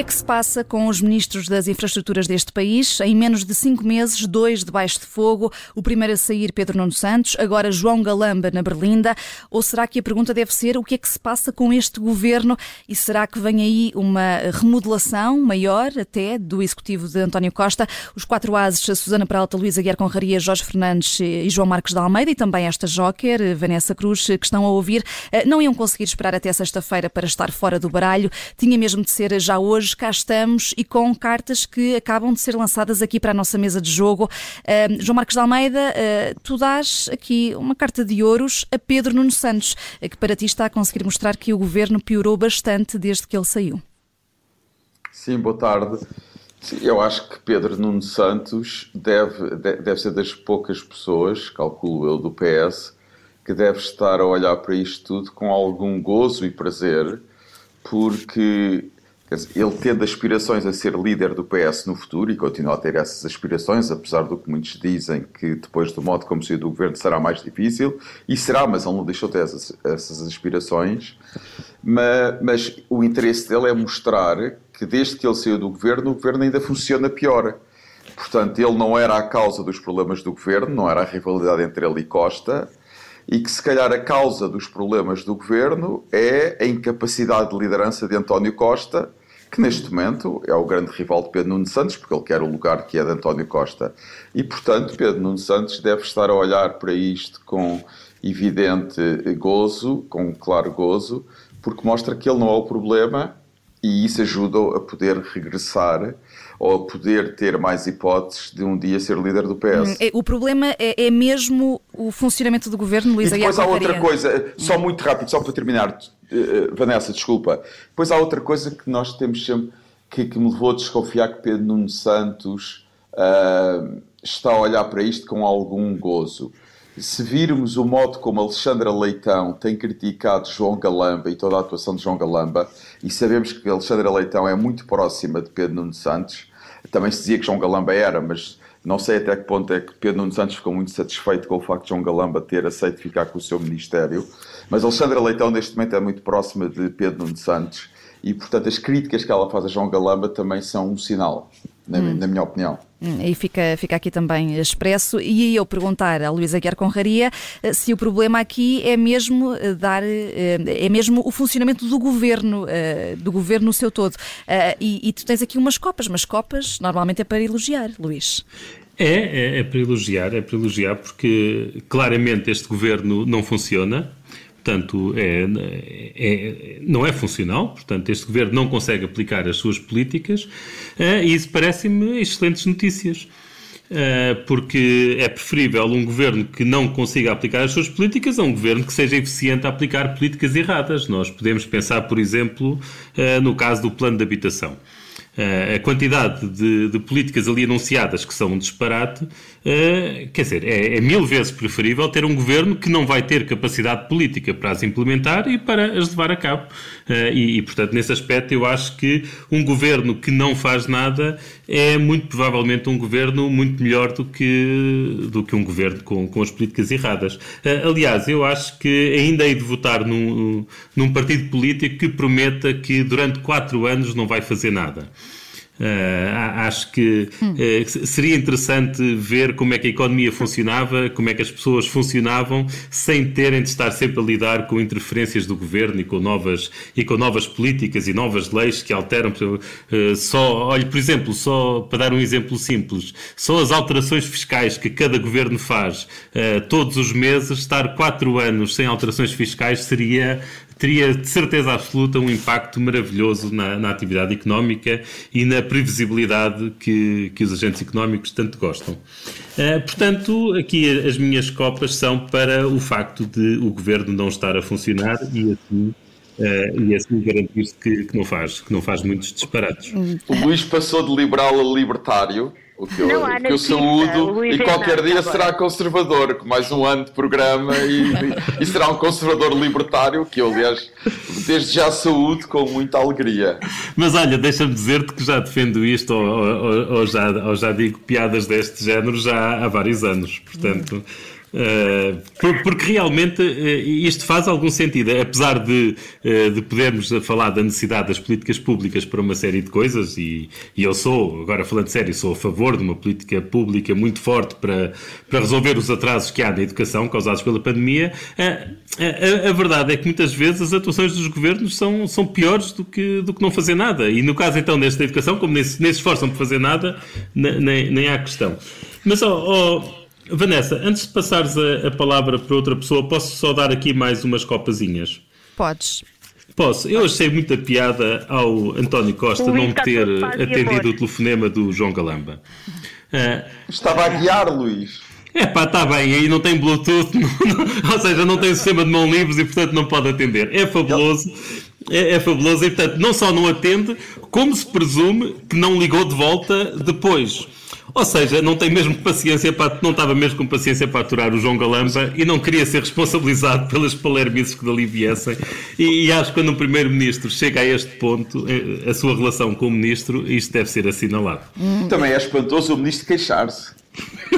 que é que se passa com os ministros das infraestruturas deste país? Em menos de cinco meses, dois debaixo de fogo. O primeiro a sair, Pedro Nuno Santos, agora João Galamba na Berlinda. Ou será que a pergunta deve ser o que é que se passa com este governo e será que vem aí uma remodelação maior até do executivo de António Costa? Os quatro ases, Susana Peralta, Luísa Guerra Conraria, Jorge Fernandes e João Marcos de Almeida e também esta Joker, Vanessa Cruz, que estão a ouvir, eh, não iam conseguir esperar até sexta-feira para estar fora do baralho. Tinha mesmo de ser já hoje hoje cá estamos e com cartas que acabam de ser lançadas aqui para a nossa mesa de jogo. Uh, João Marcos de Almeida, uh, tu dás aqui uma carta de ouros a Pedro Nuno Santos, que para ti está a conseguir mostrar que o governo piorou bastante desde que ele saiu. Sim, boa tarde. Eu acho que Pedro Nuno Santos deve, deve ser das poucas pessoas, calculo eu, do PS, que deve estar a olhar para isto tudo com algum gozo e prazer, porque ele tendo aspirações a ser líder do PS no futuro e continua a ter essas aspirações, apesar do que muitos dizem que depois do modo como saiu do governo será mais difícil, e será, mas ele não deixou de ter essas, essas aspirações. Mas, mas, o interesse dele é mostrar que desde que ele saiu do governo, o governo ainda funciona pior. Portanto, ele não era a causa dos problemas do governo, não era a rivalidade entre ele e Costa, e que se calhar a causa dos problemas do governo é a incapacidade de liderança de António Costa que neste momento é o grande rival de Pedro Nuno Santos, porque ele quer o lugar que é de António Costa. E, portanto, Pedro Nuno Santos deve estar a olhar para isto com evidente gozo, com claro gozo, porque mostra que ele não é o problema e isso ajuda a poder regressar ou poder ter mais hipóteses de um dia ser líder do PS. Hum, é, o problema é, é mesmo o funcionamento do governo, Luísa E depois há outra coisa, só muito rápido, só para terminar, uh, Vanessa, desculpa. Depois há outra coisa que nós temos sempre, que, que me levou a desconfiar que Pedro Nuno Santos uh, está a olhar para isto com algum gozo se virmos o modo como Alexandra Leitão tem criticado João Galamba e toda a atuação de João Galamba, e sabemos que Alexandra Leitão é muito próxima de Pedro Nuno Santos, também se dizia que João Galamba era, mas não sei até que ponto é que Pedro Nuno Santos ficou muito satisfeito com o facto de João Galamba ter aceito ficar com o seu ministério. Mas Alexandra Leitão, neste momento, é muito próxima de Pedro Nuno Santos e, portanto, as críticas que ela faz a João Galamba também são um sinal, na, hum. na minha opinião. Hum, e fica, fica aqui também expresso. E eu perguntar a Luísa Guiar Conraria eh, se o problema aqui é mesmo eh, dar eh, é mesmo o funcionamento do governo, do governo no seu todo. E, e tu tens aqui umas copas, mas copas normalmente é para elogiar, Luís. É, é, é, para elogiar, é para elogiar, porque claramente este governo não funciona. Portanto, é, é, não é funcional, portanto, este governo não consegue aplicar as suas políticas é, e isso parece-me excelentes notícias. É, porque é preferível um governo que não consiga aplicar as suas políticas a um governo que seja eficiente a aplicar políticas erradas. Nós podemos pensar, por exemplo, é, no caso do plano de habitação. Eh, a quantidade de, de, políticas ali anunciadas que são um disparate, uh, quer dizer, é, é, mil vezes preferível ter um governo que não vai ter capacidade política para as implementar e para as levar a cabo. Uh, e, e, portanto, nesse aspecto, eu acho que um governo que não faz nada é muito provavelmente um governo muito melhor do que, do que um governo com, com as políticas erradas. aliás, eu acho que ainda hei de votar num, num partido político que prometa que durante quatro anos não vai fazer nada. Uh, acho que uh, seria interessante ver como é que a economia funcionava, como é que as pessoas funcionavam, sem terem de estar sempre a lidar com interferências do governo e com novas, e com novas políticas e novas leis que alteram. Uh, só, olha, por exemplo, só para dar um exemplo simples, só as alterações fiscais que cada governo faz todos os meses, estar quatro anos sem alterações fiscais seria teria de certeza absoluta um impacto maravilhoso na, na atividade económica e na previsibilidade que, que os agentes económicos tanto gostam. Uh, portanto, aqui as minhas copas são para o facto de o governo não estar a funcionar e assim Uh, e assim garantir-se que, que, não faz, que não faz muitos disparates. O Luís passou de liberal a libertário o que eu, o que eu saúdo e qualquer dia será conservador, com mais um ano de programa e, e, será um conservador libertário, que eu, aliás, desde já saúdo com muita alegria. Mas olha, deixa-me dizer-te que já defendo isto ou, ou, ou, já, ou já digo piadas deste género já há vários anos, portanto. Uh, porque realmente uh, isto faz algum sentido, apesar de, de podermos falar da necessidade das políticas públicas para uma série de coisas, e, e, eu sou, agora falando sério, sou a favor de uma política pública muito forte para, para resolver os atrasos que há na educação causados pela pandemia. A, a, a, verdade é que muitas vezes as atuações dos governos são, são piores do que, do que não fazer nada, e no caso então desta educação, como nem se esforçam por fazer nada, nem, nem há questão. Mas, oh, oh Vanessa, antes de passares a, a, palavra para outra pessoa, posso só dar aqui mais umas copazinhas? Podes. Posso. Eu achei muita piada ao António Costa não ter atendido o telefonema do João Galamba. Uh, Estava a guiar, Luís. É pá, está bem, aí não tem Bluetooth, não, não, ou seja, não tem sistema de mão livres e portanto não pode atender. É fabuloso, é, é, fabuloso e portanto não só não atende, como se presume que não ligou de volta depois. Ou seja, não tem mesmo paciência para, não estava mesmo com paciência para aturar o João Galamba e não queria ser responsabilizado pelas palermices que dali viessem. E, e acho que quando um primeiro-ministro chega a este ponto, eh, a sua relação com o ministro, isto deve ser assinalado. Também é espantoso o ministro queixar-se.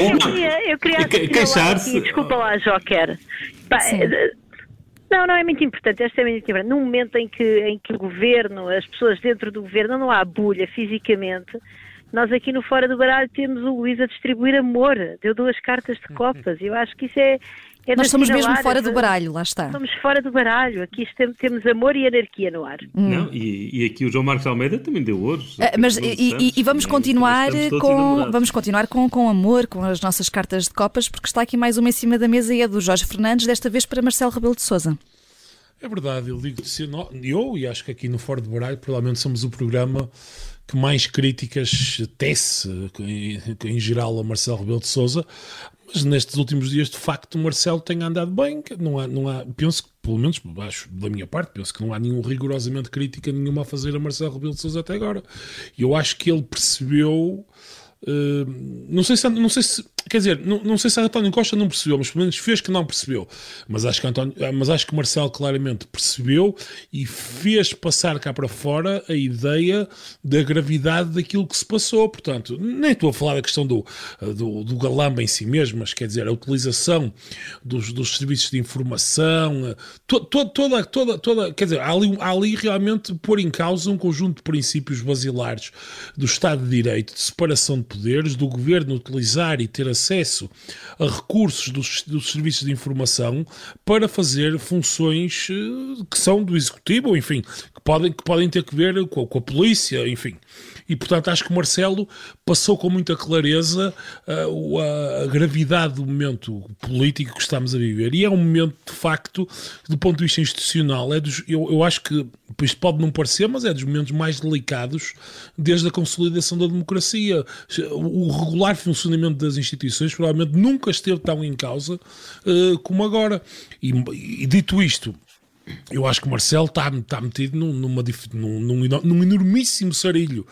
eu queria, eu queria queixar-se. Desculpa lá, Joker. Eh, não, não é muito importante. Esta é muito importante. No momento em que, em que o governo, as pessoas dentro do governo, não há bulha fisicamente nós aqui no Fora do Baralho temos o Luís a distribuir amor, deu duas cartas de copas, eu acho que isso é. é Nós somos mesmo fora do baralho, lá está. Somos fora do baralho, aqui temos amor e anarquia no ar. Hum. Não, e, e, aqui o João Marcos Almeida também deu ouros. Uh, mas e, e, e, vamos continuar com vamos continuar com, com amor, com as nossas cartas de copas, porque está aqui mais uma em cima da mesa e é do Jorge Fernandes, desta vez para Marcelo Rebelo de Souza. É verdade, eu digo eu e acho que aqui no Fora do Baralho provavelmente somos o programa que mais críticas tece, em, geral, a Marcelo Rebelo de Souza, mas nestes últimos dias, de facto, o Marcelo tem andado bem. Não há, não há, penso que, pelo menos acho, da minha parte, penso que não há nenhum rigorosamente crítica nenhuma a fazer a Marcelo Rebelo de Souza até agora. Eu acho que ele percebeu Uh, não, sei se, não sei se, quer dizer, não, não sei se António Costa não percebeu, mas pelo menos fez que não percebeu. Mas acho que, António, ah, mas acho que Marcelo claramente percebeu e fez passar cá para fora a ideia da gravidade daquilo que se passou. Portanto, nem estou a falar da questão do, ah, do, do galamba em si mesmo, mas quer dizer, a utilização dos, dos serviços de informação, to, to, toda, toda, toda, quer dizer, há ali, há ali realmente pôr em causa um conjunto de princípios basilares do Estado de Direito, de separação de poderes do governo utilizar e ter acesso a recursos dos, dos serviços de informação para fazer funções eh, que são do executivo, enfim, que podem, que podem ter que ver com, com a polícia, enfim. E, portanto, acho que Marcelo passou com muita clareza uh, a, gravidade do momento político que estamos a viver. E é um momento, de facto, do ponto de vista institucional, é dos, eu, eu acho que, isto pode não parecer, mas é dos momentos mais delicados desde a consolidação da democracia. O regular funcionamento das instituições provavelmente nunca esteve tão em causa uh, como agora. E, e dito isto, eu acho que o Marcelo está, está metido num, numa, num, num, num, enormíssimo sarilho,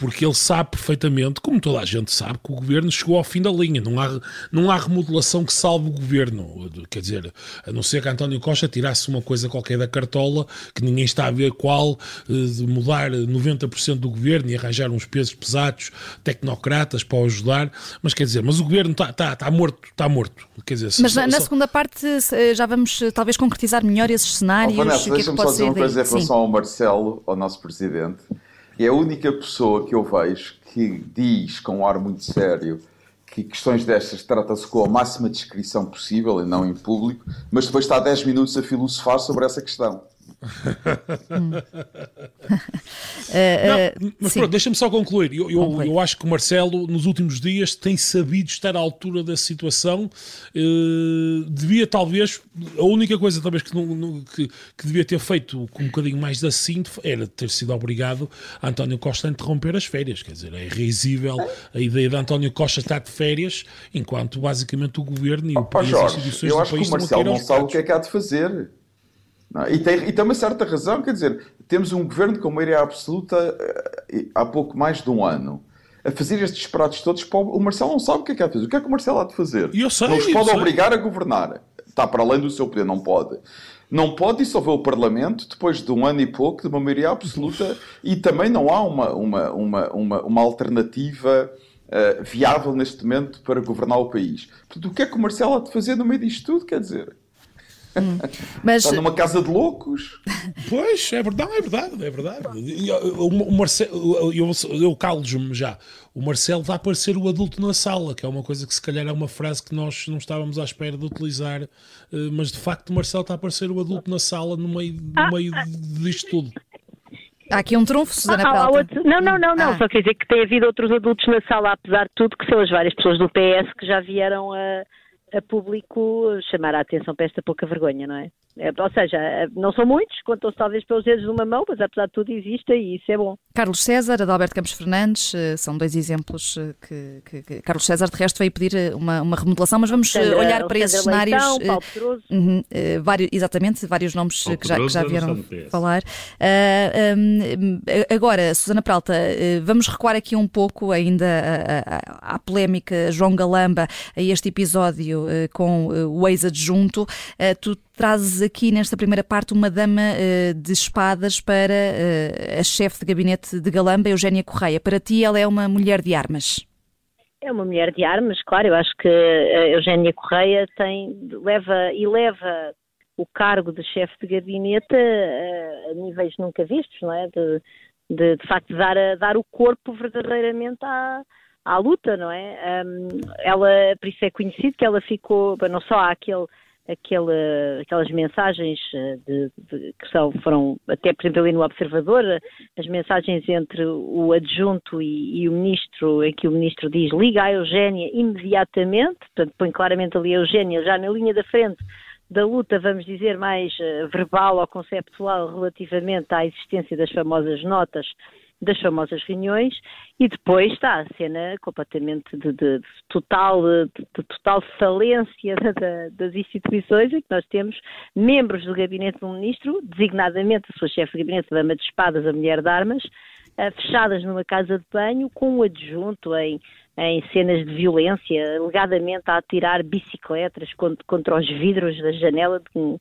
porque ele sabe perfeitamente, como toda a gente sabe, que o governo chegou ao fim da linha. Não há, não há remodelação que salve o governo. Quer dizer, a não ser que António Costa tirasse uma coisa qualquer da cartola, que ninguém está a ver qual, eh, de mudar 90% do governo e arranjar uns pesos pesados, tecnocratas para o ajudar. Mas quer dizer, mas o governo está, está, está morto, está morto. Quer dizer, mas só, na só... segunda parte eh, já vamos eh, talvez concretizar melhor esses cenários. Oh, Vanessa, deixa-me só dizer uma coisa em relação ao Marcelo, ao nosso presidente. É a única pessoa que eu vejo que diz com um ar muito sério que questões destas trata-se com a máxima descrição possível e não em público, mas depois está 10 minutos a filosofar sobre essa questão. Eh, não, mas pronto, deixa-me só concluir. Eu, eu, eu, acho que o Marcelo, nos últimos dias, tem sabido estar à altura da situação. Uh, devia, talvez, a única coisa, talvez, que, não, que, que, devia ter feito com um bocadinho mais da cinto era ter sido obrigado a António Costa a interromper as férias. Quer dizer, é risível a ideia de António Costa estar de férias, enquanto basicamente o governo e, o, oh, Jorge, as instituições eu acho que o Marcelo não sabe o que é que há de fazer. E, tem, e tem uma certa razão, quer dizer, temos um governo com maioria absoluta eh, há pouco mais de um ano a fazer estes pratos todos. O Marcelo não sabe o que é que há de fazer. O que é que o Marcelo há de fazer? Eu sei, não os pode obrigar a governar. Está para além do seu poder, não pode. Não pode dissolver o Parlamento depois de um ano e pouco de uma maioria absoluta e também não há uma, uma, uma, uma, uma alternativa uh, viável neste momento para governar o país. Portanto, o que é que o Marcelo há de fazer no meio disto tudo? Quer dizer, Hum. Mas... Está numa casa de loucos. Pois, é verdade, é verdade, é verdade. O, Marcelo, eu, eu calo-me já. O Marcelo vai aparecer o adulto na sala, que é uma coisa que se calhar é uma frase que nós não estávamos à espera de utilizar, eh, mas de facto o Marcelo está a aparecer o adulto na sala no meio, no meio disto tudo. Há aqui um trunfo, Susana ah, outro... Não, não, não, não. Ah. Só quer dizer que tem havido outros adultos na sala, apesar de tudo, que são as várias pessoas do PS que já vieram a a público chamar a atenção para esta pouca vergonha, não é? É ou seja, não são muitos, contam-se talvez pelos dedos de uma mão, mas apesar de tudo existe e isso é bom. Carlos César, Adalberto Campos Fernandes, eh, são dois exemplos eh, que, que, que Carlos César, de resto, veio pedir eh, uma, uma remodelação, mas vamos Sandra, olhar para esses cenários. Paulo uh, vários, exatamente, vários nomes que já, que já vieram falar. Uh, um, agora, Susana Pralta, uh, vamos recuar aqui um pouco ainda à, à polémica João Galamba, a este episódio com o ex-adjunto. Tu trazes aqui nesta primeira parte uma dama de espadas para a chefe de gabinete de Galamba, Eugénia Correia. Para ti, ela é uma mulher de armas. É uma mulher de armas, claro. Eu acho que a Eugénia Correia tem, leva e leva o cargo de chefe de gabinete a, a níveis nunca vistos, não é? De, de, de facto, dar, a, dar o corpo verdadeiramente à, à luta, não é? Um, ela, por isso é conhecido que ela ficou, não só aquele, aquelas mensagens eh, de, de, que são, foram, até por exemplo ali no Observador, as mensagens entre o adjunto e, e, o ministro, em que o ministro diz liga a Eugénia imediatamente, portanto põe claramente ali a Eugénia já na linha da frente da luta, vamos dizer, mais uh, verbal ou conceptual relativamente à existência das famosas notas das famosas reuniões e depois está a cena completamente de, de, de total, de, de, total falência das instituições em que nós temos membros do gabinete do ministro, designadamente a sua chefe de gabinete, a dama de espadas, a mulher de armas, uh, fechadas numa casa de banho com um adjunto em, em cenas de violência, alegadamente a atirar bicicletas contra, contra os vidros da janela, de um,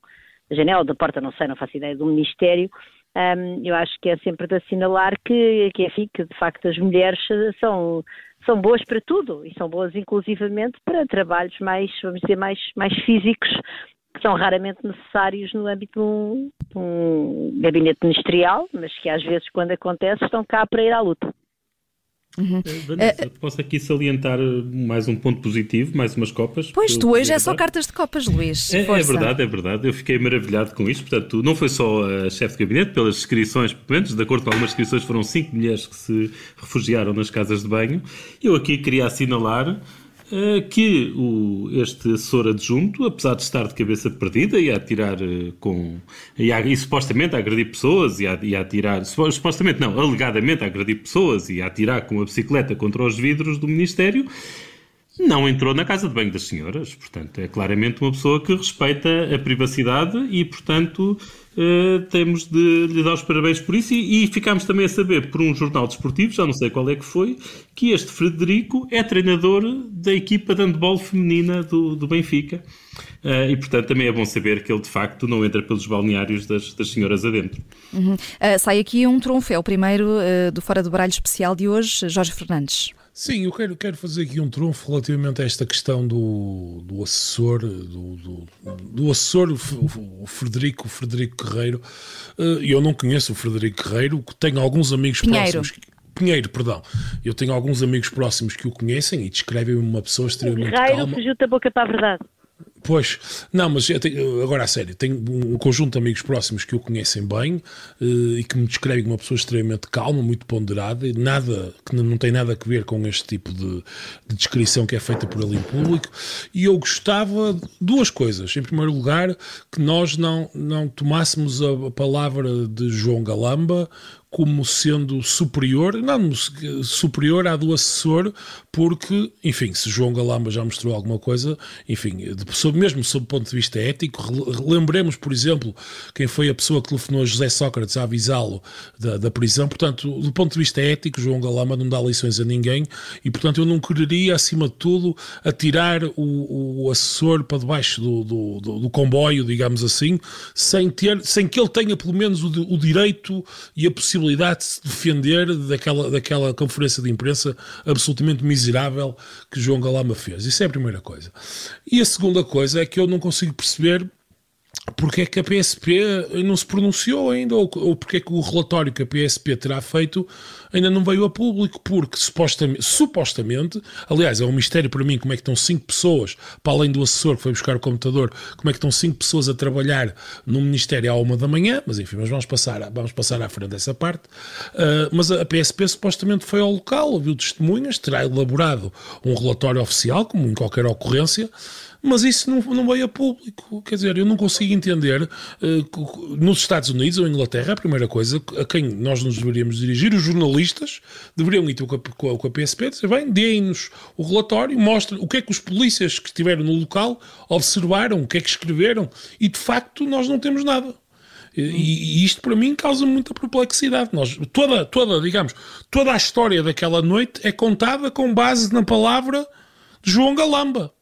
da janela da porta, não sei, não faço ideia, do Ministério, um, eu acho que é sempre de assinalar que, que, enfim, que de facto as mulheres são, são boas para tudo e são boas inclusivamente para trabalhos mais, vamos dizer, mais, mais físicos que são raramente necessários no âmbito de um, de um gabinete ministerial, mas que às vezes, quando acontece, estão cá para ir à luta. Uhum. Eh, Vanessa, uh, posso aqui salientar mais um ponto positivo, mais umas copas? Pois, tu hoje é só cartas de copas, Luís. É, é, verdade, é verdade. Eu fiquei maravilhado com isto. Portanto, não foi só a chefe de gabinete, pelas descrições, pelo menos, de acordo com algumas descrições, foram cinco mulheres que se refugiaram nas casas de banho. Eu aqui queria assinalar eh, que o, este assessor adjunto, apesar de estar de cabeça perdida e a atirar eh, com. e, a, e supostamente a agredir pessoas e a, e a atirar. supostamente não, alegadamente a agredir pessoas e a atirar com a bicicleta contra os vidros do Ministério, não entrou na casa de banho das senhoras. Portanto, é claramente uma pessoa que respeita a privacidade e, portanto, Uh, temos de lhe dar os parabéns por isso e, e ficámos também a saber por um jornal desportivo, já não sei qual é que foi, que este Frederico é treinador da equipa de handball feminina do, do Benfica. Uh, e portanto também é bom saber que ele de facto não entra pelos balneários das, das senhoras adentro. Uhum. Uh, sai aqui um trunfo, é o primeiro do Fora do Baralho especial de hoje, Jorge Fernandes. Sim, eu quero, quero fazer aqui um trunfo relativamente a esta questão do, do assessor, do, do, do assessor, o, o Frederico, o Frederico Guerreiro. Uh, eu não conheço o Frederico Guerreiro, tenho alguns amigos Pinheiro. próximos. Pinheiro, perdão. Eu tenho alguns amigos próximos que o conhecem e descrevem-me uma pessoa extremamente Guerreiro calma. fugiu da boca para a verdade. Pois, não, mas tenho, agora a sério, tenho um conjunto de amigos próximos que o conhecem bem uh, e que me descrevem como uma pessoa extremamente calma, muito ponderada, e nada, que não tem nada a ver com este tipo de, de descrição que é feita por ele em público. E eu gostava duas coisas. Em primeiro lugar, que nós não, não tomássemos a palavra de João Galamba como sendo superior, não superior à do assessor, porque, enfim, se João Galamba já mostrou alguma coisa, enfim, de, mesmo sob o ponto de vista ético, lembremos, por exemplo, quem foi a pessoa que telefonou José Sócrates a avisá-lo da, da, prisão, portanto, do ponto de vista ético, João Galamba não dá lições a ninguém e, portanto, eu não quereria, acima de tudo, atirar o, o assessor para debaixo do, do, do, do, comboio, digamos assim, sem, ter, sem que ele tenha pelo menos o, o direito e a possibilidade possibilidade de se defender daquela, daquela conferência de imprensa absolutamente miserável que João Galama fez. Isso é a primeira coisa. E a segunda coisa é que eu não consigo perceber porque é que a PSP não se pronunciou ainda, ou, ou porque é que o relatório que a PSP terá feito ainda não veio a público, porque supostamente, supostamente, aliás, é um mistério para mim como é que estão cinco pessoas, para além do assessor que foi buscar o computador, como é que estão cinco pessoas a trabalhar no Ministério à uma da manhã, mas enfim, mas vamos passar, vamos passar à frente dessa parte. Uh, mas a PSP supostamente foi ao local, ouviu testemunhas, terá elaborado um relatório oficial, como em qualquer ocorrência, mas isso não, não veio a público. Quer dizer, eu não consigo entender uh, nos Estados Unidos ou Inglaterra, a primeira coisa a quem nós nos deveríamos dirigir, os jornalistas deveriam ir com a, com a, PSP dizer, bem, deem-nos o relatório, mostrem o que é que os polícias que estiveram no local observaram, o que é que escreveram, e de facto nós não temos nada. E, e, isto para mim causa muita perplexidade. Nós, toda, toda, digamos, toda a história daquela noite é contada com base na palavra de João Galamba.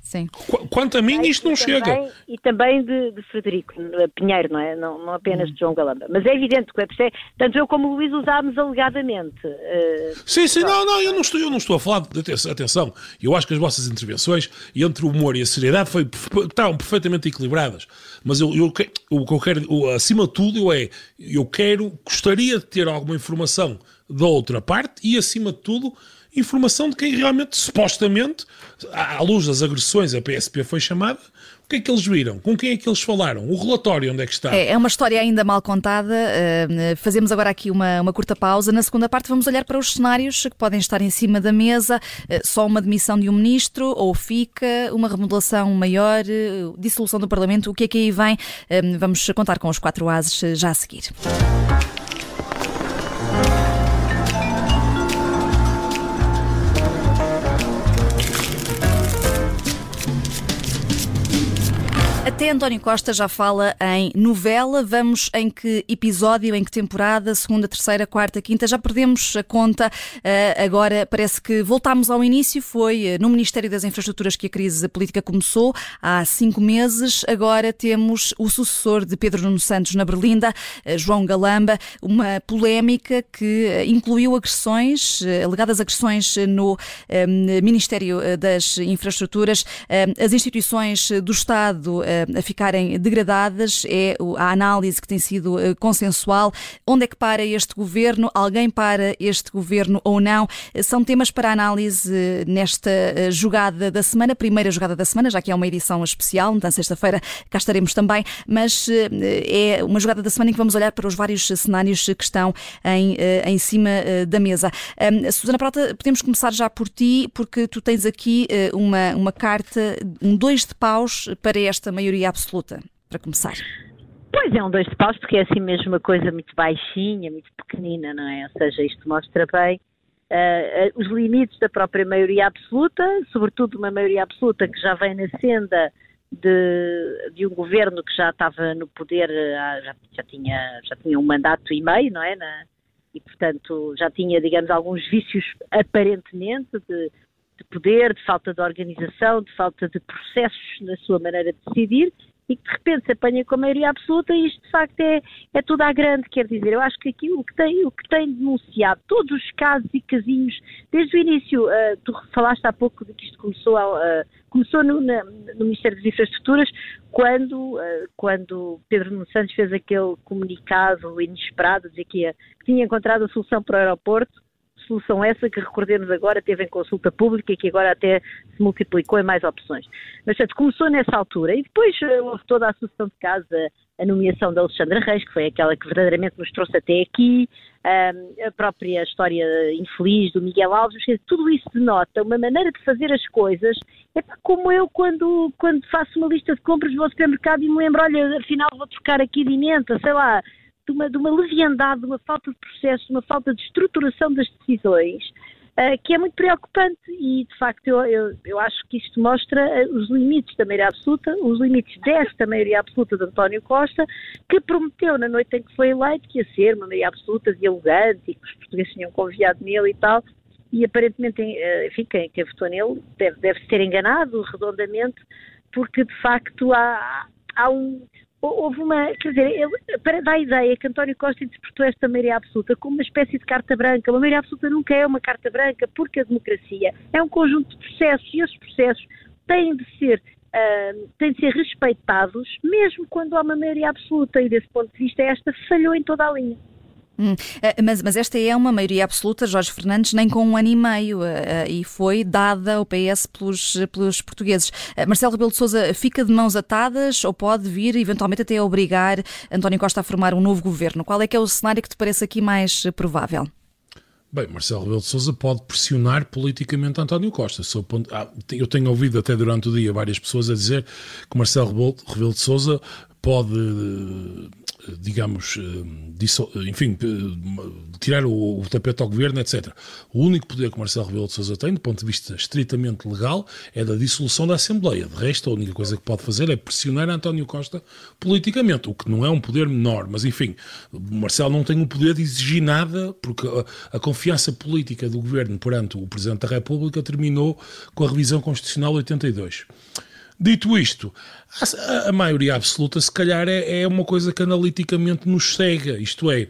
Sim. Quanto a mim, isto não e chega. Também, e também de, de, Frederico Pinheiro, não é? Não, não apenas de João Galamba. Mas é evidente que é, tanto eu como o Luís usámos alegadamente. Uh, sim, sim, não, não, eu não, estou, eu não estou a falar de atenção. Eu acho que as vossas intervenções, entre o humor e a seriedade, foi, estavam perfeitamente equilibradas. Mas eu, eu, o que eu quero, acima de tudo, eu é, eu quero, gostaria de ter alguma informação da outra parte e, acima de tudo, informação de quem realmente, supostamente, à luz das agressões, a PSP foi chamada. O que é que eles viram? Com quem é que eles falaram? O relatório onde é que está? É, é uma história ainda mal contada. Uh, fazemos agora aqui uma, uma curta pausa. Na segunda parte vamos olhar para os cenários que podem estar em cima da mesa. Uh, só uma demissão de um ministro ou fica, uma remodelação maior, uh, dissolução do Parlamento. O que é que aí vem? vamos contar com os quatro ases já a seguir. Até António Costa já fala em novela. Vamos em que episódio, em que temporada? Segunda, terceira, quarta, quinta? Já perdemos a conta. Eh, agora parece que voltámos ao início. Foi eh, no Ministério das Infraestruturas que a crise política começou há cinco meses. Agora temos o sucessor de Pedro Nuno Santos na Berlinda, eh, João Galamba. Uma polémica que incluiu agressões, alegadas agressões no Ministério das Infraestruturas. As instituições do Estado a ficarem degradadas, é a análise que tem sido eh, consensual. Onde é que para este governo? Alguém para este governo ou não? São temas para análise eh, nesta eh, jogada da semana, primeira jogada da semana, já que é uma edição especial, na sexta-feira cá estaremos também, mas é uma jogada da semana em que vamos olhar para os vários cenários que estão em, em cima da mesa. Susana Prata, podemos começar já por ti, porque tu tens aqui uma, uma carta, um dois de paus para esta maioria maioria absoluta, para começar? Pois é, um dois de paus, porque é assim mesmo uma coisa muito baixinha, muito pequenina, não é? Ou seja, isto mostra bem uh, os limites da própria maioria absoluta, sobretudo uma maioria absoluta que já vem na senda de, de um governo que já estava no poder, uh, já, já, tinha, já tinha um mandato e meio, não é? Na, e, portanto, já tinha, digamos, alguns vícios aparentemente de de poder, de falta de organização, de falta de processos na sua maneira de decidir e que de repente se apanha com a maioria absoluta e isto de facto é, é tudo à grande, quer dizer, eu acho que aqui o que tem, o que tem denunciado, todos os casos e casinhos, desde o início, uh, tu falaste há pouco de que isto começou, uh, começou no, na, no, Ministério das Infraestruturas, quando, uh, quando Pedro Nuno Santos fez aquele comunicado inesperado, dizer que, ia, que tinha encontrado a solução para o aeroporto, solução essa que, recordemos agora, teve em consulta pública e que agora até se multiplicou em mais opções. Mas, portanto, começou nessa altura e depois eh, houve toda a sucessão de casos, a, nomeação da Alexandra Reis, que foi aquela que verdadeiramente nos trouxe até aqui, a própria história infeliz do Miguel Alves, tudo isso denota uma maneira de fazer as coisas. É como eu, quando, quando faço uma lista de compras, vou ao supermercado e me lembro, olha, afinal vou trocar aqui de emenda, sei lá, de uma, de uma leviandade, de uma falta de processo, de uma falta de estruturação das decisões, uh, que é muito preocupante. E, de facto, eu, eu, eu acho que isto mostra uh, os limites da maioria absoluta, os limites desta maioria absoluta de António Costa, que prometeu na noite em que foi eleito que ia ser uma maioria absoluta, dialogante e que os portugueses tinham confiado nele e tal, e aparentemente, uh, enfim, quem, quem votou nele deve, deve ter enganado redondamente, porque de facto há, há um, houve uma, quer dizer, ele, para dar a ideia que António Costa interpretou esta maioria absoluta como uma espécie de carta branca. Uma maioria absoluta nunca é uma carta branca, porque a democracia é um conjunto de processos e esses processos têm de ser Uh, têm de ser respeitados, mesmo quando há uma maioria absoluta, e desse ponto de vista esta falhou em toda a linha. Hum, eh, mas, mas, esta é uma maioria absoluta, Jorge Fernandes, nem com um ano e meio, uh, e foi dada ao PS pelos, pelos portugueses. Marcelo Rebelo de Sousa fica de mãos atadas ou pode vir eventualmente até obrigar António Costa a formar um novo governo? Qual é que é o cenário que te parece aqui mais provável? Bem, Marcelo Rebelo de Sousa pode pressionar politicamente António Costa. Ah, eu tenho ouvido até durante o dia várias pessoas a dizer que Marcelo Rebelo de Sousa pode digamos, eh, enfim, tirar o, tapete ao governo, etc. O único poder que Marcelo Rebelo de Sousa tem, do ponto de vista estritamente legal, é da dissolução da Assembleia. De resto, a única coisa que pode fazer é pressionar António Costa politicamente, o que não é um poder menor. Mas, enfim, Marcelo não tem o poder de exigir nada, porque a confiança política do governo perante o Presidente da República terminou com a revisão constitucional 82. Dito isto, a, a, maioria absoluta, se calhar, é, é, uma coisa que analiticamente nos cega. Isto é,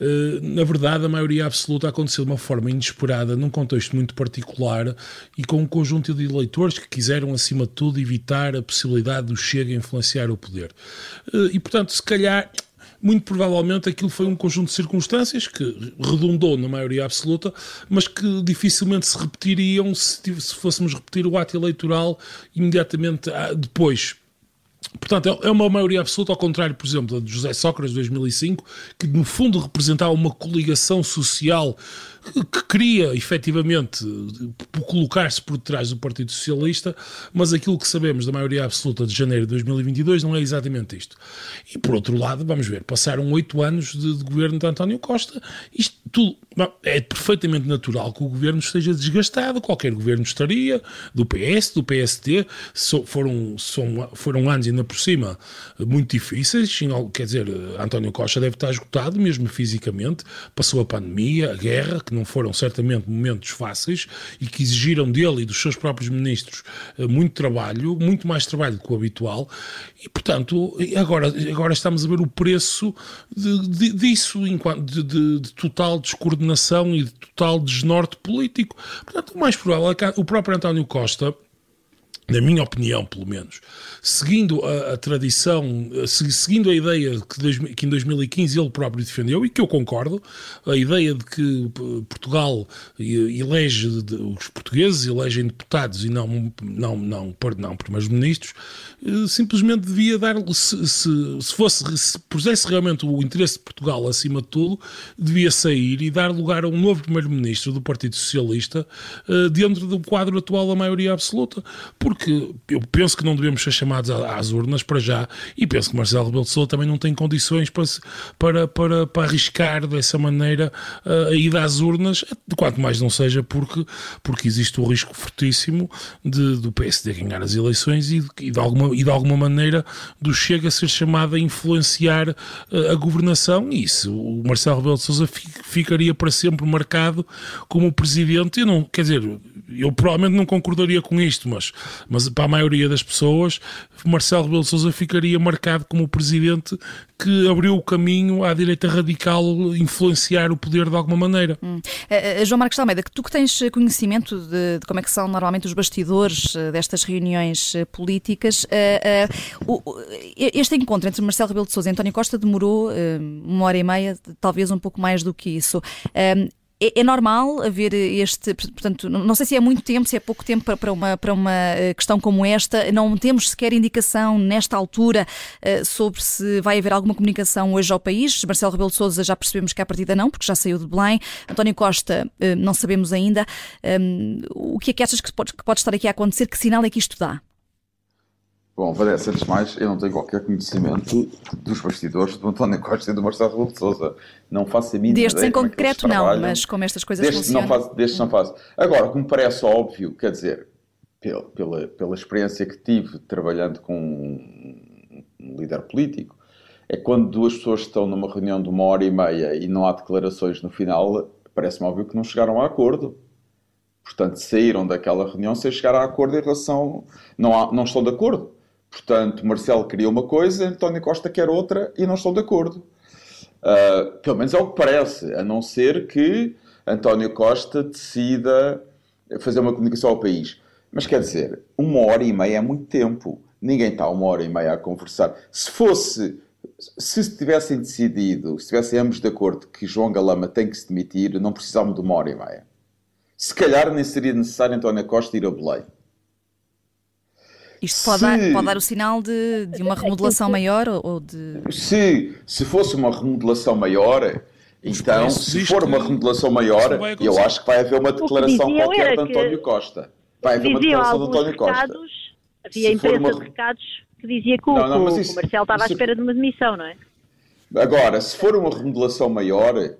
uh, na verdade, a maioria absoluta aconteceu de uma forma inesperada, num contexto muito particular e com um conjunto de eleitores que quiseram, acima de tudo, evitar a possibilidade do Chega influenciar o poder. Uh, e, portanto, se calhar muito provavelmente aquilo foi um conjunto de circunstâncias que redundou na maioria absoluta, mas que dificilmente se repetiriam se, se fôssemos repetir o ato eleitoral imediatamente ah, depois. Portanto, é, é uma maioria absoluta, ao contrário, por exemplo, de José Sócrates, de 2005, que no fundo representava uma coligação social que queria efetivamente colocar-se por detrás do Partido Socialista, mas aquilo que sabemos da maioria absoluta de janeiro de 2022 não é exatamente isto. E por outro lado, vamos ver, passaram oito anos de, de, governo de António Costa, isto é perfeitamente natural que o governo esteja desgastado, qualquer governo estaria, do PS, do PST, so, foram, são, foram anos ainda por cima muito difíceis, quer dizer, António Costa deve estar esgotado mesmo fisicamente, passou a pandemia, a guerra, que não foram certamente momentos fáceis e que exigiram dele e dos seus próprios ministros eh, muito trabalho, muito mais trabalho do que o habitual, e portanto, agora, agora estamos a ver o preço de, de, disso, de, de, de total descoordenação e de total desnorte político. Portanto, o mais provável é que o próprio António Costa na minha opinião, pelo menos, seguindo a, a tradição, seguindo a ideia que, que, em 2015 ele próprio defendeu, e que eu concordo, a ideia de que Portugal elege, os portugueses elegem deputados e não, não, não, não primeiros-ministros, eh, simplesmente devia dar, se, se, se, fosse, se pusesse realmente o interesse de Portugal acima de tudo, devia sair e dar lugar a um novo primeiro-ministro do Partido Socialista eh, dentro do quadro atual da maioria absoluta, porque eu penso que não devemos ser chamados às urnas para já e penso que Marcelo Rebelo de Sousa também não tem condições para, para, para, para arriscar dessa maneira uh, a ida às urnas, quanto mais não seja porque, porque existe o risco fortíssimo de, do PSD ganhar as eleições e, e, de alguma, e de alguma maneira do Chega ser chamado a influenciar uh, a governação e isso o Marcelo Rebelo de Sousa ficaria para sempre marcado como presidente, eu não, quer dizer, eu provavelmente não concordaria com isto, mas, mas para a maioria das pessoas, Marcelo Rebelo de Sousa ficaria marcado como presidente que abriu o caminho à direita radical influenciar o poder de alguma maneira. Hum. Uh, João Marcos Almeida, que tu que tens conhecimento de, de, como é que são normalmente os bastidores destas reuniões políticas, uh, uh, este encontro entre Marcelo Rebelo de Sousa e António Costa demorou uma hora e meia, talvez um pouco mais do que isso. É, é, normal haver este, portanto, não sei se é muito tempo, se é pouco tempo para, uma, para uma questão como esta, não temos sequer indicação nesta altura sobre se vai haver alguma comunicação hoje ao país. Marcelo Rebelo de Sousa já percebemos que a partida não, porque já saiu de Belém. António Costa não sabemos ainda. O que é que achas que pode estar aqui a acontecer? Que sinal é que isto dá? Bom, Vanessa, antes de mais, eu não tenho qualquer conhecimento dos bastidores do António Costa e do Marcelo Rebelo de Sousa. Não faço a mínima Destes ideia em é concreto não, mas como estas coisas destes funcionam. Não faço, destes não faço. Agora, como parece óbvio, quer dizer, pela, pela, pela experiência que tive trabalhando com um, um líder político, é quando duas pessoas estão numa reunião de uma hora e meia e não há declarações no final, parece-me óbvio que não chegaram a acordo. Portanto, saíram daquela reunião sem chegar a acordo em relação. Não, há, não estão de acordo Portanto, Marcelo queria uma coisa, António Costa quer outra e não estão de acordo. Uh, pelo menos é o que parece, a não ser que António Costa decida fazer uma comunicação ao país. Mas quer dizer, uma hora e meia é muito tempo. Ninguém está uma hora e meia a conversar. Se fosse, se tivessem decidido, se estivessem ambos de acordo que João Galama tem que se demitir, não precisavam de uma hora e meia. Se calhar nem seria necessário António Costa ir a Belém. Isto pode, se, dar, pode dar o sinal de, de uma remodelação maior ou de. Se, se fosse uma remodelação maior, então, se for uma remodelação maior, eu acho que vai haver uma declaração qualquer de António Costa. Vai haver uma declaração de António Costa. Havia imprensa uma... de recados que dizia que, não, não, o, isso, o Marcelo estava isso... à espera de uma demissão, não é? Agora, se for uma remodelação maior, uh,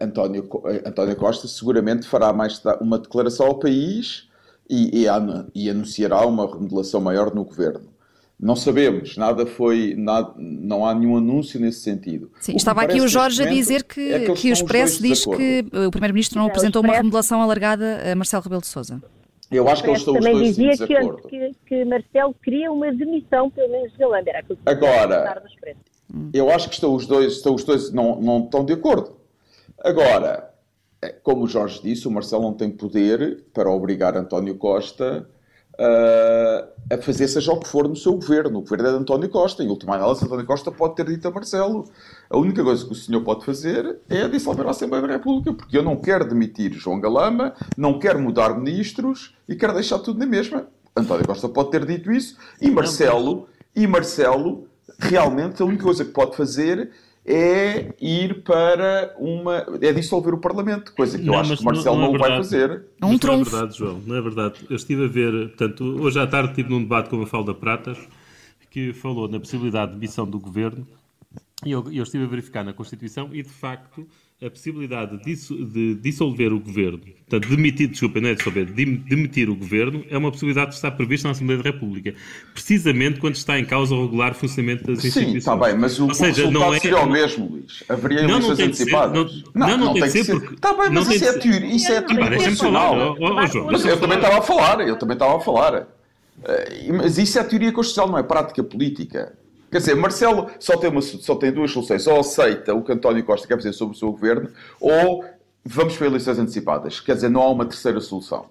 António, António Costa seguramente fará mais uma declaração ao país e, e, e anunciará uma remodelação maior no governo. Não sabemos, nada foi, nada, não há nenhum anúncio nesse sentido. Sim, estava aqui o Jorge a dizer que, é que, que o Expresso diz que o Primeiro-Ministro não é, apresentou uma remodelação alargada a Marcelo Rebelo de Sousa. Eu acho que eles estão os dois dizia em desacordo. Que, que, que Marcelo queria uma demissão, pelo menos de Galamba, era aquilo que Agora, eu acho que estão os dois, estão os dois não, não estão de acordo. Agora, como o Jorge disse, o Marcelo não tem poder para obrigar António Costa uh, a fazer seja o que for no seu governo. O governo é de António Costa. Em última análise, António Costa pode ter dito a Marcelo: a única coisa que o senhor pode fazer é dissolver a Assembleia da República, porque eu não quero demitir João Galama, não quero mudar ministros e quero deixar tudo na mesma. António Costa pode ter dito isso e Marcelo, e Marcelo realmente a única coisa que pode fazer é ir para uma. é dissolver o Parlamento, coisa que não, eu acho que Marcelo não, não, não vai fazer. É um não é verdade, João, não é verdade. Eu estive a ver, portanto, hoje à tarde estive num debate com a Mafalda Pratas, que falou na possibilidade de missão do governo, e eu, eu estive a verificar na Constituição, e de facto a possibilidade de dissolver o governo, portanto, demitir, desculpa, não é dissolver, demitir o governo, é uma possibilidade que está prevista na Assembleia da República, precisamente quando está em causa o regular funcionamento das instituições. Sim, está bem, mas o, Ou seja, o não é, seria o mesmo, Luís. Haveria não, eleições antecipadas. Ser, não, não, não, não, tem, tem que ser. Porque... Está bem, mas isso é, teoria, isso é teoria oh, oh, João. Mas eu também estava a falar, eu também estava a falar. Eh, mas isso é teoria constitucional, não é prática política. Quer dizer, Marcelo só tem, uma, só tem duas soluções. Ou aceita o que António Costa quer fazer sobre o seu governo, ou vamos para eleições antecipadas. Quer dizer, não há uma terceira solução.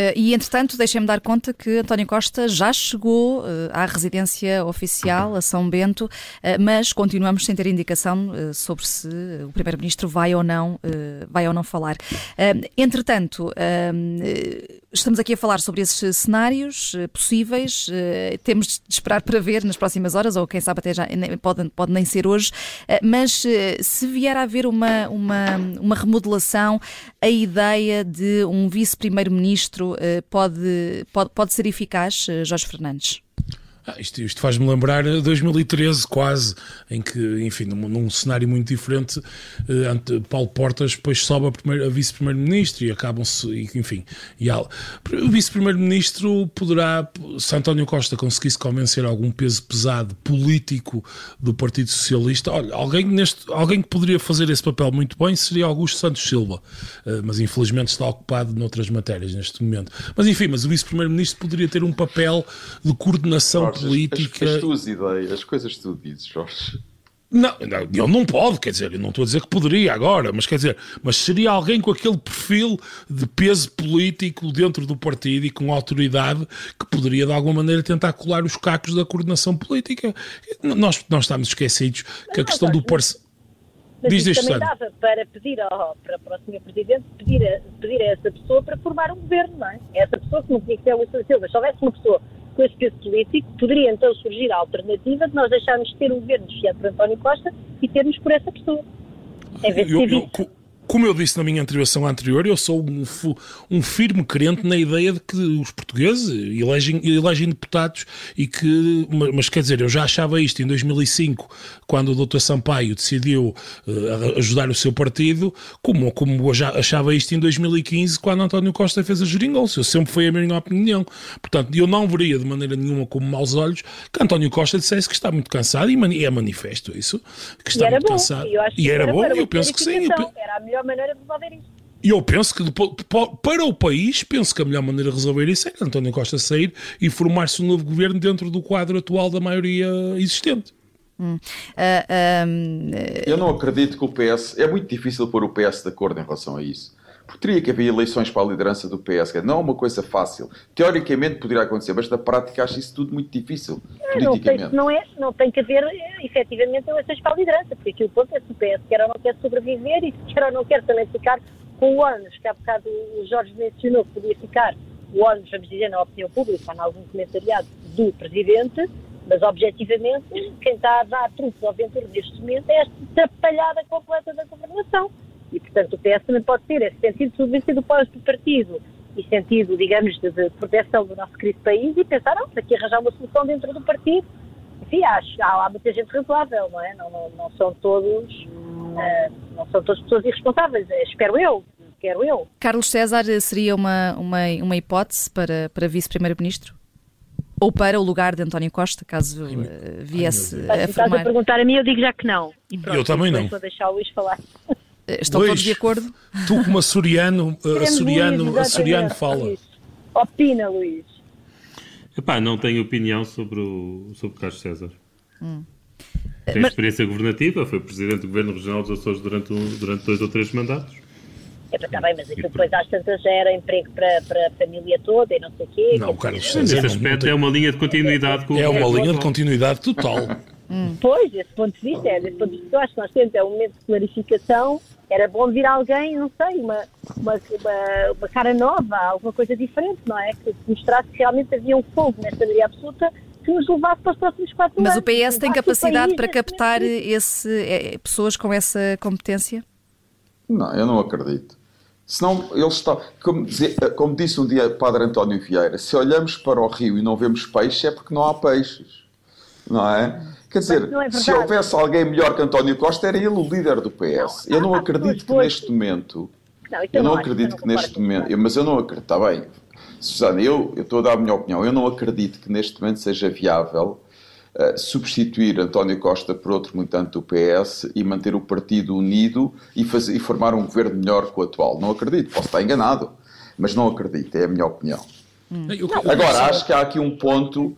Uh, e, entretanto, deixem-me dar conta que António Costa já chegou uh, à residência oficial, a São Bento, uh, mas continuamos sem ter indicação sobre se o Primeiro-Ministro vai ou não vai ou não falar. entretanto, estamos aqui a falar sobre esses cenários possíveis, temos de esperar para ver nas próximas horas, ou quem sabe até já pode, pode nem ser hoje, mas se vier a haver uma, uma, uma remodelação, a ideia de um vice-primeiro-ministro eh, pode, pode, pode ser eficaz, eh, Jorge Fernandes? Ah, isto, isto faz-me lembrar 2013, quase, em que, enfim, num, num cenário muito diferente, uh, Paulo Portas depois sobe a, a vice-primeiro-ministro e acabam-se, enfim. E há, o vice-primeiro-ministro poderá, se António Costa conseguisse convencer algum peso pesado político do Partido Socialista, olha, alguém, neste, alguém que poderia fazer esse papel muito bem seria Augusto Santos Silva, uh, mas infelizmente está ocupado noutras matérias neste momento. Mas enfim, mas o vice-primeiro-ministro poderia ter um papel de coordenação Jorge, política. As, as, tuas ideias, as coisas que tu dizes, Jorge. Não, não, ele não pode, quer dizer, eu não estou a dizer que poderia agora, mas quer dizer, mas seria alguém com aquele perfil de peso político dentro do partido e com autoridade que poderia de alguma maneira tentar colar os cacos da coordenação política. Nós, nós estamos esquecidos que a questão do parceiro. Mas Diz isso também dava para pedir ao, para, para o Sr. Presidente pedir a, pedir a essa pessoa para formar um governo, não é? Essa pessoa que não tinha que ser a Luísa Silva. Se houvesse uma pessoa com esse peso político, poderia então surgir a alternativa de nós deixarmos de ter um governo desfiado por António Costa e termos por essa pessoa. Em vez de eu, eu, como eu disse na minha intervenção anterior, eu sou um, um firme crente na ideia de que os portugueses elegem, elegem deputados e que, mas quer dizer, eu já achava isto em 2005, quando o Dr. Sampaio decidiu uh, ajudar o seu partido, como, como eu já achava isto em 2015, quando António Costa fez a geringonça. Eu sempre foi a minha opinião. Portanto, eu não veria de maneira nenhuma como maus olhos que António Costa dissesse que está muito cansado e é manifesto isso, que está muito bom. cansado. E, e era bom, eu penso que sim. Era a melhor melhor maneira de resolver isto. E eu penso que para o país, penso que a melhor maneira de resolver isso é que António Costa sair e formar-se um novo governo dentro do quadro atual da maioria existente. Hum. Uh, um... Eu não acredito que o PS. É muito difícil pôr o PS de acordo em relação a isso. Porque teria que haver eleições para a liderança do PS. Não é uma coisa fácil. Teoricamente poderia acontecer, mas na prática acho isso tudo muito difícil. Não, tem, não, é, não tem que haver efetivamente eleições para a liderança, porque aqui o ponto é se o PS quer ou não quer sobreviver e se quer ou não quer também ficar com o ONU, que há bocado o Jorge mencionou que podia ficar o ONU, vamos dizer, na opinião pública, em algum comentariado do Presidente, mas objetivamente quem está a dar trunfos ao Ventura neste momento é esta atrapalhada completa da governação. E, portanto, o PS também pode ter esse sentido de subvenção do partido e sentido, digamos, de, de, proteção do nosso querido país e pensar, não, aqui arranjar uma solução dentro do partido. Enfim, acho, há, há muita gente razoável, não é? Não, não, não são todos uh, não são todas pessoas irresponsáveis, eh, espero eu, quero eu. Carlos César seria uma, uma, uma hipótese para, para vice-primeiro-ministro? Ou para o lugar de António Costa, caso uh, viesse Ai, a formar? Estás a perguntar a mim, eu digo já que não. Pronto, eu também não. Vou deixar o Luís falar. Estão Luís, todos de acordo? Tu como açoriano, açoriano, Luís, açoriano fala. Luís. Opina, Luís. Epá, não tenho opinião sobre o, sobre Carlos César. Hum. Tem Mas... experiência governativa, foi presidente do Governo Regional dos Açores durante, um, durante dois ou três mandatos. É, está bem, mas aquilo depois às tantas era emprego para, para a família toda e não sei o quê. Não, Carlos César. Nesse aspecto é uma linha de continuidade com É uma linha de continuidade total. Hum. Pois, esse ponto de vista é, desse ponto de vista, eu acho que nós temos, é um momento de clarificação, era bom vir alguém, não sei, uma, uma, uma, uma cara nova, alguma coisa diferente, não é? Que mostrasse que realmente havia um fogo nesta maioria absoluta que nos levasse para os próximos quatro Mas anos. Mas o PS tem capacidade para captar esse, é, pessoas com essa competência? Não, eu não acredito. Senão, ele está, como, como disse um dia o padre António Vieira, se olhamos para o rio e não vemos peixe é porque não há peixes, não é? Quer dizer, é se houvesse alguém melhor que António Costa, era ele o líder do PS. Não, eu não acredito que neste momento. Não, eu não acredito que neste momento. Mas eu não acredito. Está bem. Susana, eu, eu estou a dar a minha opinião. Eu não acredito que neste momento seja viável uh, substituir António Costa por outro militante do PS e manter o partido unido e, fazer, e formar um governo melhor que o atual. Não acredito. Posso estar enganado, mas não acredito. É a minha opinião. Hum. Agora, acho que há aqui um ponto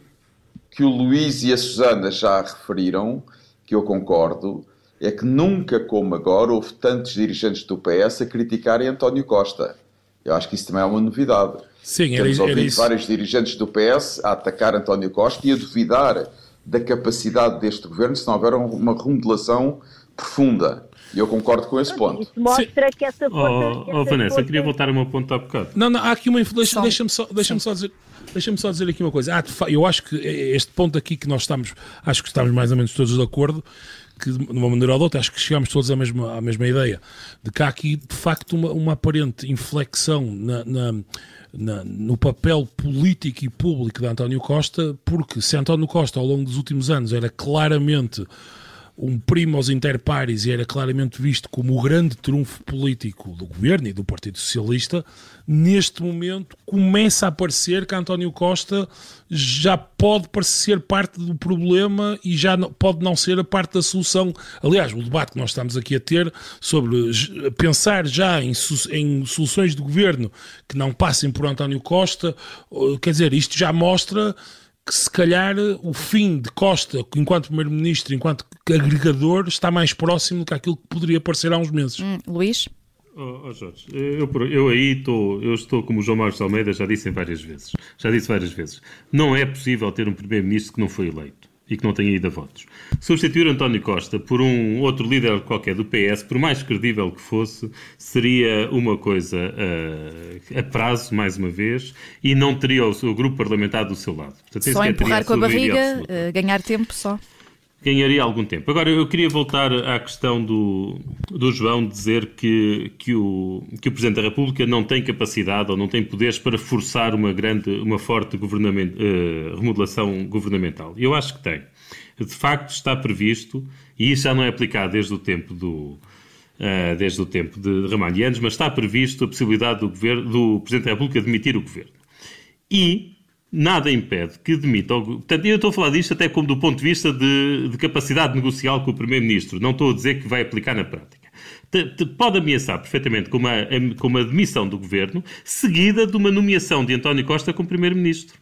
que o Luís e a Susana já referiram, que eu concordo, é que nunca como agora houve tantos dirigentes do PS a criticarem António Costa. Eu acho que isso também é uma novidade. Sim, Temos era, era isso. vários dirigentes do PS a atacar António Costa e a duvidar da capacidade deste governo se não houver uma remodelação profunda. E eu concordo com esse ponto. Isso mostra Sim. que essa força. Oh, oh Vanessa, força... queria voltar a uma ponta há bocado. Não, não, há aqui uma. Deixa-me deixa só, deixa só dizer. Deixa-me só dizer aqui uma coisa. Ah, eu acho que este ponto aqui que nós estamos, acho que estamos mais ou menos todos de acordo, que de uma maneira ou de outra, acho que chegamos todos à mesma, à mesma ideia, de que há aqui de facto uma, uma aparente inflexão na, na, na, no papel político e público de António Costa, porque se António Costa ao longo dos últimos anos era claramente um primo aos interpares e era claramente visto como o grande trunfo político do governo e do Partido Socialista, neste momento começa a parecer que António Costa já pode parecer parte do problema e já não, pode não ser a parte da solução. Aliás, o debate que nós estamos aqui a ter sobre pensar já em, em soluções de governo que não passem por António Costa, quer dizer, isto já mostra que se calhar o fim de Costa enquanto Primeiro-Ministro, enquanto agregador, está mais próximo do que aquilo que poderia parecer há uns meses. Hum, Luís? Oh, oh Jorge, eu, eu aí estou, eu estou como o João Marcos Almeida já disse várias vezes, já disse várias vezes, não é possível ter um Primeiro-Ministro que não foi eleito e que não tenha ido a votos. Substituir António Costa por um outro líder qualquer do PS, por mais credível que fosse, seria uma coisa uh, a prazo, mais uma vez, e não teria o seu grupo parlamentar do seu lado. Portanto, só empurrar com a barriga, uh, ganhar tempo só ganharia algum tempo. Agora, eu queria voltar à questão do, do João dizer que, que, o, que o Presidente da República não tem capacidade ou não tem poderes para forçar uma grande, uma forte governament, uh, remodelação governamental. Eu acho que tem. De facto, está previsto, e isso já não é aplicado desde o tempo do, uh, desde o tempo de Ramalhianos, mas está previsto a possibilidade do, governo, do Presidente da República demitir o Governo. E nada impede que demita. Portanto, eu estou a falar disto até como do ponto de vista de, de capacidade negocial com o Primeiro-Ministro. Não estou a dizer que vai aplicar na prática. pode ameaçar perfeitamente com uma, com uma demissão do governo, seguida de uma nomeação de António Costa como primeiro-ministro.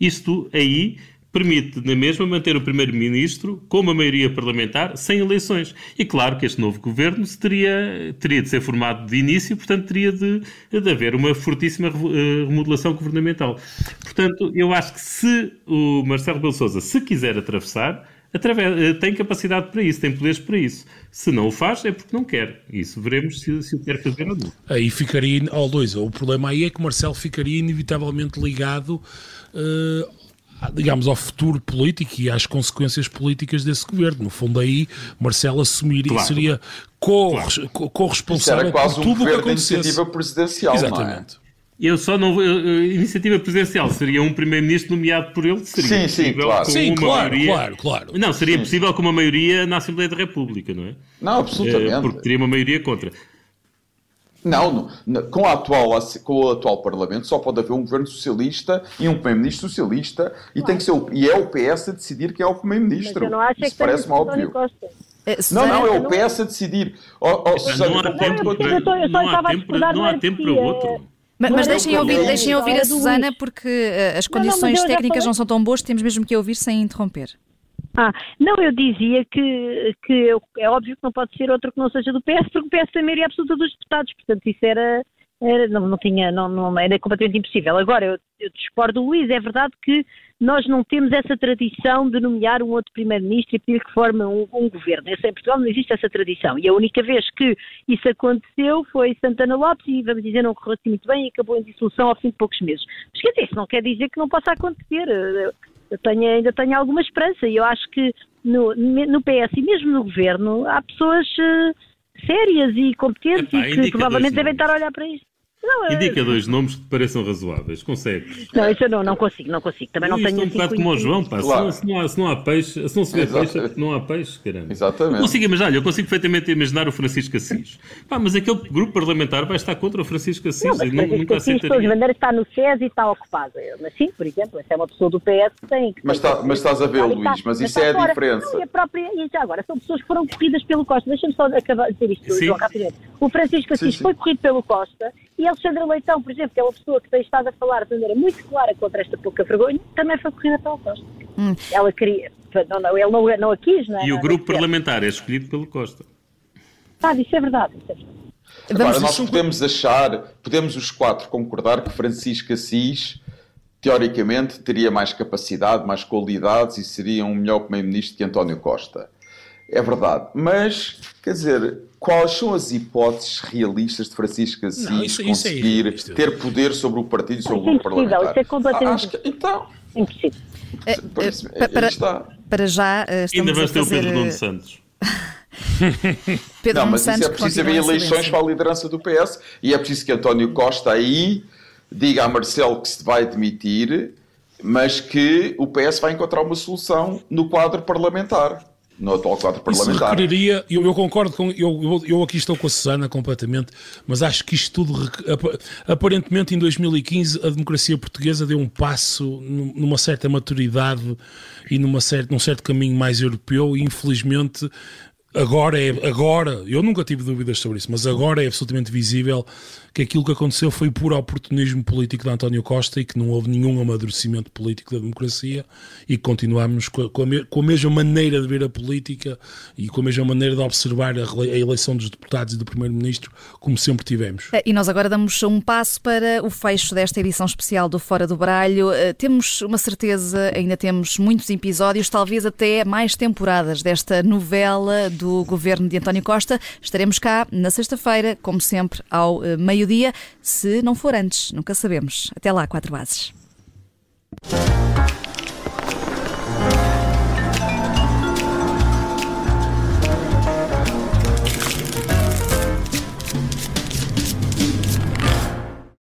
Isto aí permite, na mesma, manter o Primeiro-Ministro com uma maioria parlamentar sem eleições. E claro que este novo governo teria, teria de ser formado de início, portanto, teria de, de haver uma fortíssima eh, remodelação governamental. Portanto, eu acho que se o Marcelo Rebelo se quiser atravessar, através, eh, tem capacidade para isso, tem poderes para isso. Se não o faz, é porque não quer. Isso veremos se, se o quer fazer ou não. Aí ficaria, oh Luís, o problema aí é que Marcelo ficaria inevitavelmente ligado uh, digamos, ao futuro político e às consequências políticas desse governo. No fundo, aí Marcelo assumiria, claro. seria corresponsável claro. por tudo um o que acontecesse. iniciativa presidencial, Exatamente. É? Eu só não. Eu, iniciativa presidencial seria um primeiro-ministro nomeado por ele? Seria sim, sim, claro. Sim, claro, maioria... claro, claro. Não, seria sim. possível com uma maioria na Assembleia da República, não é? Não, absolutamente. Porque teria uma maioria contra. Não, não, com, a atual, com o atual Parlamento só pode haver um governo socialista e um primeiro-ministro socialista e, tem que ser o, e é o PS a decidir quem é o primeiro-ministro. Isso parece-me óbvio. É, não, não, é o PS a decidir. Oh, oh, Susana, não há tempo para, não há tempo, não há tempo para o outro. Mas, mas deixem, ouvir, deixem ouvir a Susana porque uh, as condições não, não, técnicas não são tão boas, temos mesmo que ouvir sem interromper. Ah, não, eu dizia que, que é óbvio que não pode ser outro que não seja do PS, porque o PS tem maioria absoluta dos deputados, portanto isso era, era não, não, tinha, não, não, era completamente impossível. Agora, eu, eu discordo Luís, é verdade que nós não temos essa tradição de nomear um outro primeiro-ministro e pedir que forme um, um governo. Essa, em Portugal não existe essa tradição. E a única vez que isso aconteceu foi Santana Lopes e, vamos dizer, não correu assim muito bem e acabou em dissolução ao fim de poucos meses. Mas quer dizer, isso não quer dizer que não possa acontecer eu tenho, ainda tenho alguma esperança e eu acho que no, no PS e mesmo no governo há pessoas uh, sérias e competentes Epá, e que provavelmente devem estar a olhar para isto. Não, Indica dois nomes que te pareçam razoáveis. Consegues? Não, isso eu não, não consigo, não consigo. Também não, não tenho é um bocado como o João, pá. Claro. Se, não, se, não há, peixe, se não se vê Exato. peixe, não há peixe, caramba. Exatamente. Eu consigo imaginar, eu consigo perfeitamente imaginar o Francisco Assis. Pá, mas aquele grupo parlamentar vai estar contra o Francisco Assis. Não, mas Francisco nunca Assis, de todas maneiras, está no SES e está ocupado. Mas sim, por exemplo, essa é uma pessoa do PS que tem... Que mas, está, mas estás a ver, Luís, mas, mas isso é a diferença. Não, e, a própria, e já agora, são pessoas que foram corridas pelo Costa. Deixa-me só acabar de dizer isto, João, rapidamente. O Francisco Assis sim, sim. foi corrido pelo Costa e Alexandre Leitão, por exemplo, que é uma pessoa que tem estado a falar de maneira muito clara contra esta pouca vergonha, também foi corrida pelo Costa. Hum. Ela queria. Não, não, ele não, não a quis, não é? E o grupo parlamentar é escolhido pelo Costa. Ah, isso é verdade. Isso é verdade. Agora, nós podemos achar, podemos os quatro concordar que Francisco Assis, teoricamente, teria mais capacidade, mais qualidades e seria um melhor primeiro-ministro que António Costa. É verdade. Mas, quer dizer, quais são as hipóteses realistas de Francisco Assis não, isso, conseguir isso é ter poder sobre o partido e sobre o grupo parlamentar? Isso é completamente que, então, impossível. É, é, para, para, já uh, estamos Ainda vais ter fazer... o Pedro Nuno Santos. Pedro não, mas Santos isso é preciso haver eleições para a liderança do PS e é preciso que António Costa aí diga a Marcelo que se vai demitir, mas que o PS vai encontrar uma solução no quadro parlamentar no atual quadro parlamentar. Isso requeriria, eu, eu concordo com, eu, eu, aqui estou com a Susana completamente, mas acho que isto tudo, aparentemente em 2015 a democracia portuguesa deu um passo numa certa maturidade e numa certa, num certo caminho mais europeu e infelizmente agora é agora eu nunca tive dúvidas sobre isso mas agora é absolutamente visível que aquilo que aconteceu foi puro oportunismo político de António Costa e que não houve nenhum amadurecimento político da democracia e que continuamos com a, com, a, mesma maneira de ver a política e com a mesma maneira de observar a, a eleição dos deputados e do Primeiro-Ministro, como sempre tivemos. Eh, e nós agora damos um passo para o fecho desta edição especial do Fora do Baralho. Eh, temos uma certeza, ainda temos muitos episódios, talvez até mais temporadas desta novela do governo de António Costa. Estaremos cá na sexta-feira, como sempre, ao eh, meio meio-dia, se não for antes, nunca sabemos. Até lá, quatro bases.